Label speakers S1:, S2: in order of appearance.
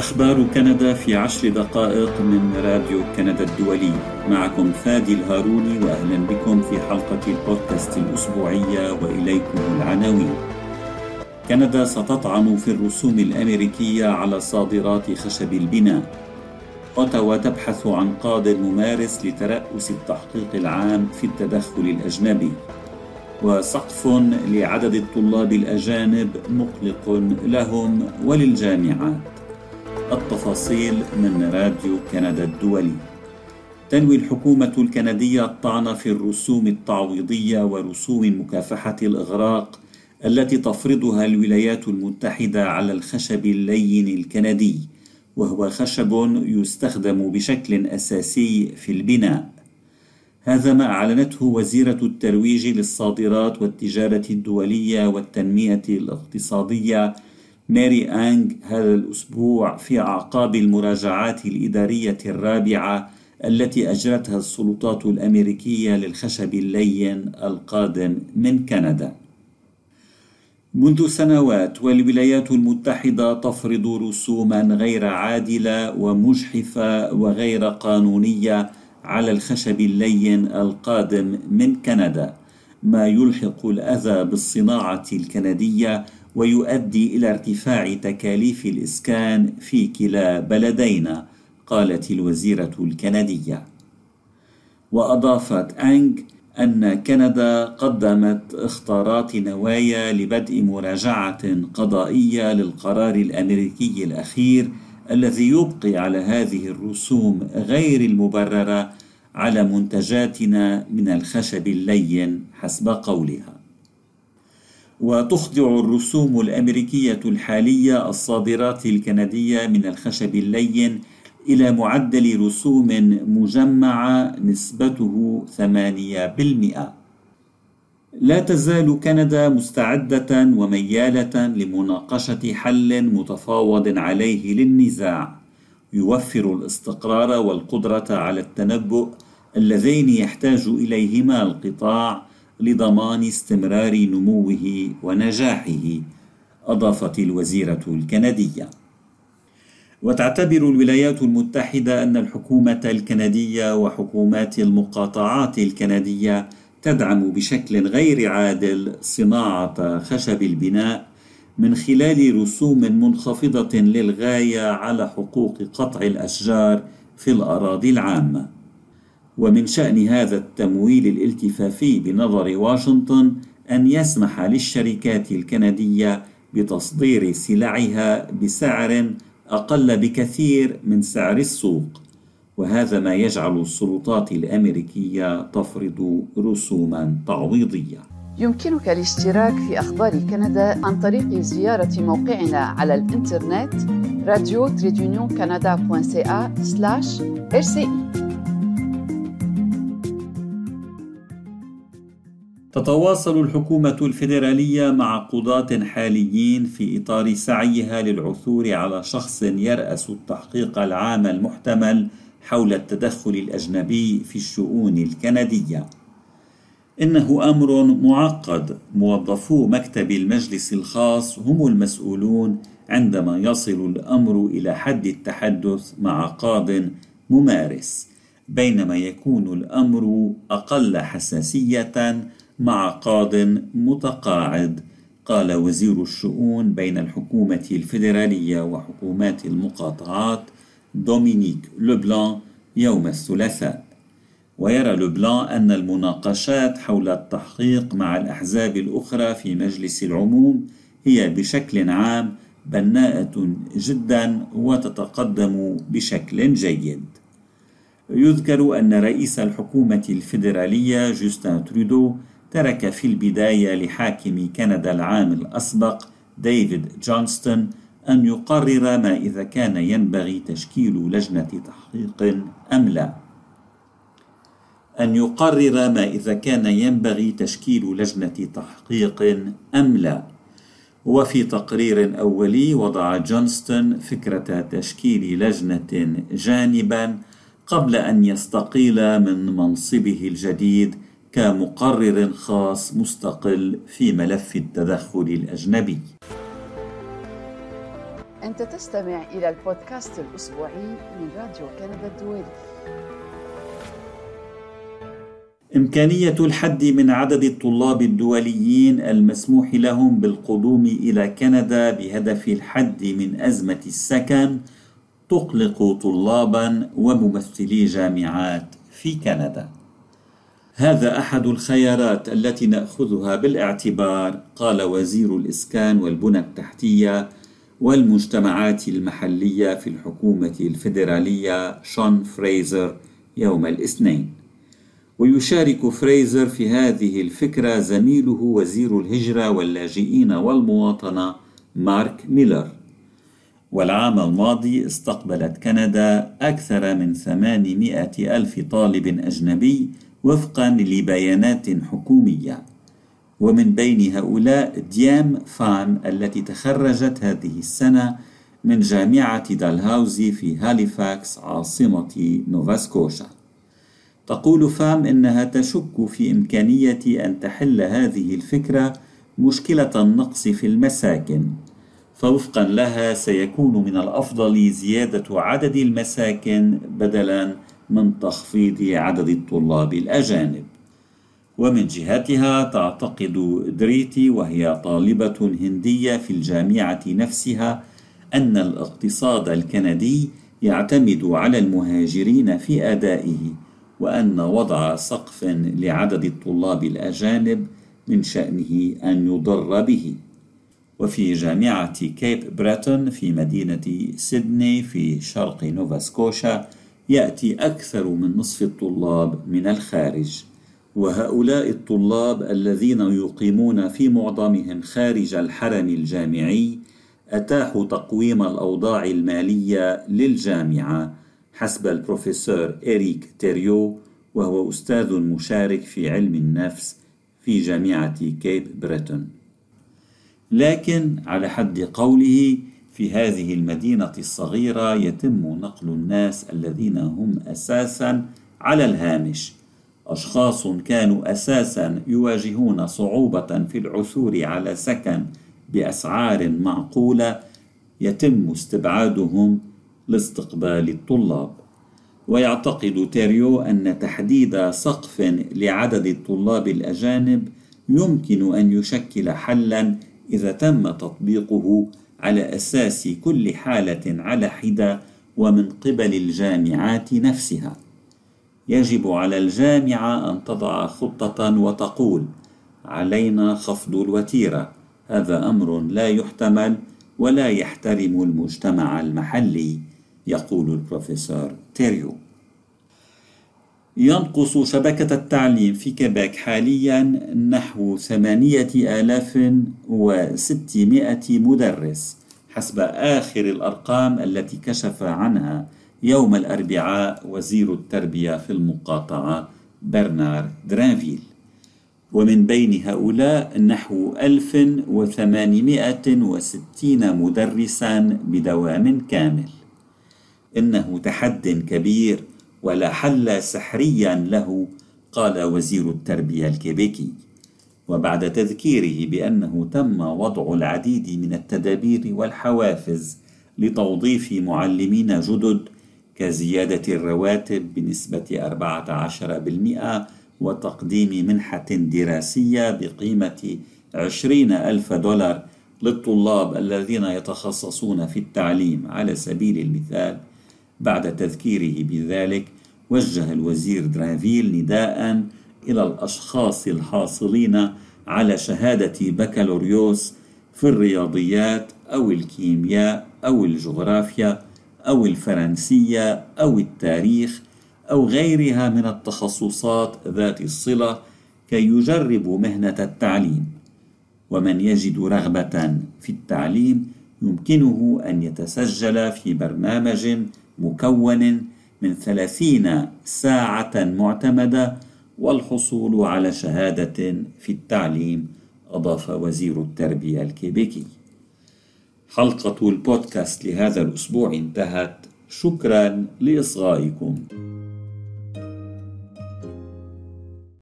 S1: أخبار كندا في عشر دقائق من راديو كندا الدولي. معكم فادي الهاروني وأهلا بكم في حلقة البودكاست الأسبوعية وإليكم العناوين. كندا ستطعن في الرسوم الأمريكية على صادرات خشب البناء. أوتاوا تبحث عن قاد ممارس لترأس التحقيق العام في التدخل الأجنبي. وسقف لعدد الطلاب الأجانب مقلق لهم وللجامعات. التفاصيل من راديو كندا الدولي. تنوي الحكومة الكندية الطعن في الرسوم التعويضية ورسوم مكافحة الإغراق التي تفرضها الولايات المتحدة على الخشب اللين الكندي وهو خشب يستخدم بشكل أساسي في البناء. هذا ما أعلنته وزيرة الترويج للصادرات والتجارة الدولية والتنمية الاقتصادية ماري أنج هذا الأسبوع في أعقاب المراجعات الإدارية الرابعة التي أجرتها السلطات الأمريكية للخشب اللين القادم من كندا. منذ سنوات والولايات المتحدة تفرض رسوما غير عادلة ومجحفة وغير قانونية على الخشب اللين القادم من كندا، ما يلحق الأذى بالصناعة الكندية ويؤدي إلى ارتفاع تكاليف الإسكان في كلا بلدينا قالت الوزيرة الكندية. وأضافت أنج أن كندا قدمت اختارات نوايا لبدء مراجعة قضائية للقرار الأمريكي الأخير الذي يبقي على هذه الرسوم غير المبررة على منتجاتنا من الخشب اللين حسب قولها وتخضع الرسوم الأمريكية الحالية الصادرات الكندية من الخشب اللين إلى معدل رسوم مجمعة نسبته 8%. لا تزال كندا مستعدة وميالة لمناقشة حل متفاوض عليه للنزاع يوفر الاستقرار والقدرة على التنبؤ اللذين يحتاج إليهما القطاع لضمان استمرار نموه ونجاحه أضافت الوزيرة الكندية. وتعتبر الولايات المتحدة أن الحكومة الكندية وحكومات المقاطعات الكندية تدعم بشكل غير عادل صناعة خشب البناء من خلال رسوم منخفضة للغاية على حقوق قطع الأشجار في الأراضي العامة. ومن شأن هذا التمويل الالتفافي بنظر واشنطن أن يسمح للشركات الكندية بتصدير سلعها بسعر أقل بكثير من سعر السوق. وهذا ما يجعل السلطات الأمريكية تفرض رسوما تعويضية.
S2: يمكنك الاشتراك في أخبار كندا عن طريق زيارة موقعنا على الإنترنت راديو تريدونيون كندا رسي
S1: تتواصل الحكومة الفيدرالية مع قضاة حاليين في إطار سعيها للعثور على شخص يرأس التحقيق العام المحتمل حول التدخل الأجنبي في الشؤون الكندية. إنه أمر معقد، موظفو مكتب المجلس الخاص هم المسؤولون عندما يصل الأمر إلى حد التحدث مع قاض ممارس، بينما يكون الأمر أقل حساسية مع قاض متقاعد. قال وزير الشؤون بين الحكومة الفيدرالية وحكومات المقاطعات دومينيك لوبلان يوم الثلاثاء. ويرى لوبلان أن المناقشات حول التحقيق مع الأحزاب الأخرى في مجلس العموم هي بشكل عام بناءة جدا وتتقدم بشكل جيد يذكر أن رئيس الحكومة الفيدرالية جوستن ترودو ترك في البداية لحاكم كندا العام الأسبق ديفيد جونستون أن يقرر ما إذا كان ينبغي تشكيل لجنة تحقيق أم لا. أن يقرر ما إذا كان ينبغي تشكيل لجنة تحقيق أم لا. وفي تقرير أولي وضع جونستون فكرة تشكيل لجنة جانبا قبل أن يستقيل من منصبه الجديد كمقرر خاص مستقل في ملف التدخل الأجنبي
S2: أنت تستمع إلى البودكاست الأسبوعي من راديو كندا الدولي
S1: إمكانية الحد من عدد الطلاب الدوليين المسموح لهم بالقدوم إلى كندا بهدف الحد من أزمة السكن تقلق طلابا وممثلي جامعات في كندا. هذا أحد الخيارات التي نأخذها بالاعتبار قال وزير الإسكان والبنى التحتية والمجتمعات المحلية في الحكومة الفيدرالية شون فريزر يوم الاثنين. ويشارك فريزر في هذه الفكرة زميله وزير الهجرة واللاجئين والمواطنة مارك ميلر. والعام الماضي استقبلت كندا أكثر من 800 ألف طالب أجنبي وفقا لبيانات حكومية. ومن بين هؤلاء ديام فان التي تخرجت هذه السنة من جامعة دالهاوزي في هاليفاكس عاصمة نوفاسكوشا. تقول فام إنها تشك في إمكانية أن تحل هذه الفكرة مشكلة النقص في المساكن فوفقا لها سيكون من الأفضل زيادة عدد المساكن بدلا من تخفيض عدد الطلاب الأجانب. ومن جهتها تعتقد دريتي وهي طالبة هندية في الجامعة نفسها أن الاقتصاد الكندي يعتمد على المهاجرين في أدائه وأن وضع سقف لعدد الطلاب الأجانب من شأنه أن يضر به. وفي جامعة كيب بريتون في مدينة سيدني في شرق نوفا سكوشا يأتي أكثر من نصف الطلاب من الخارج. وهؤلاء الطلاب الذين يقيمون في معظمهم خارج الحرم الجامعي أتاحوا تقويم الأوضاع المالية للجامعة حسب البروفيسور إريك تيريو وهو أستاذ مشارك في علم النفس في جامعة كيب بريتون. لكن على حد قوله في هذه المدينة الصغيرة يتم نقل الناس الذين هم أساسا على الهامش. أشخاص كانوا أساسا يواجهون صعوبة في العثور على سكن بأسعار معقولة يتم استبعادهم لاستقبال الطلاب. ويعتقد تيريو أن تحديد سقف لعدد الطلاب الأجانب يمكن أن يشكل حلا إذا تم تطبيقه على أساس كل حالة على حدة ومن قبل الجامعات نفسها. يجب على الجامعة أن تضع خطة وتقول علينا خفض الوتيرة. هذا أمر لا يحتمل ولا يحترم المجتمع المحلي. يقول البروفيسور تيريو. ينقص شبكة التعليم في كيبيك حاليا نحو ثمانية آلاف وستمائة مدرس حسب آخر الأرقام التي كشف عنها يوم الأربعاء وزير التربية في المقاطعة برنار درانفيل. ومن بين هؤلاء نحو 1860 مدرسا بدوام كامل. إنه تحد كبير ولا حل سحريا له قال وزير التربية الكيبيكي. وبعد تذكيره بأنه تم وضع العديد من التدابير والحوافز لتوظيف معلمين جدد كزيادة الرواتب بنسبة 14% وتقديم منحة دراسية بقيمة 20 ألف دولار للطلاب الذين يتخصصون في التعليم على سبيل المثال. بعد تذكيره بذلك وجه الوزير درافيل نداء إلى الأشخاص الحاصلين على شهادة بكالوريوس في الرياضيات أو الكيمياء أو الجغرافيا أو الفرنسية أو التاريخ أو غيرها من التخصصات ذات الصلة كي يجربوا مهنة التعليم. ومن يجد رغبة في التعليم يمكنه أن يتسجل في برنامج مكون من ثلاثين ساعة معتمدة والحصول على شهادة في التعليم أضاف وزير التربية الكيبيكي. حلقة البودكاست لهذا الأسبوع انتهت. شكرا لإصغائكم.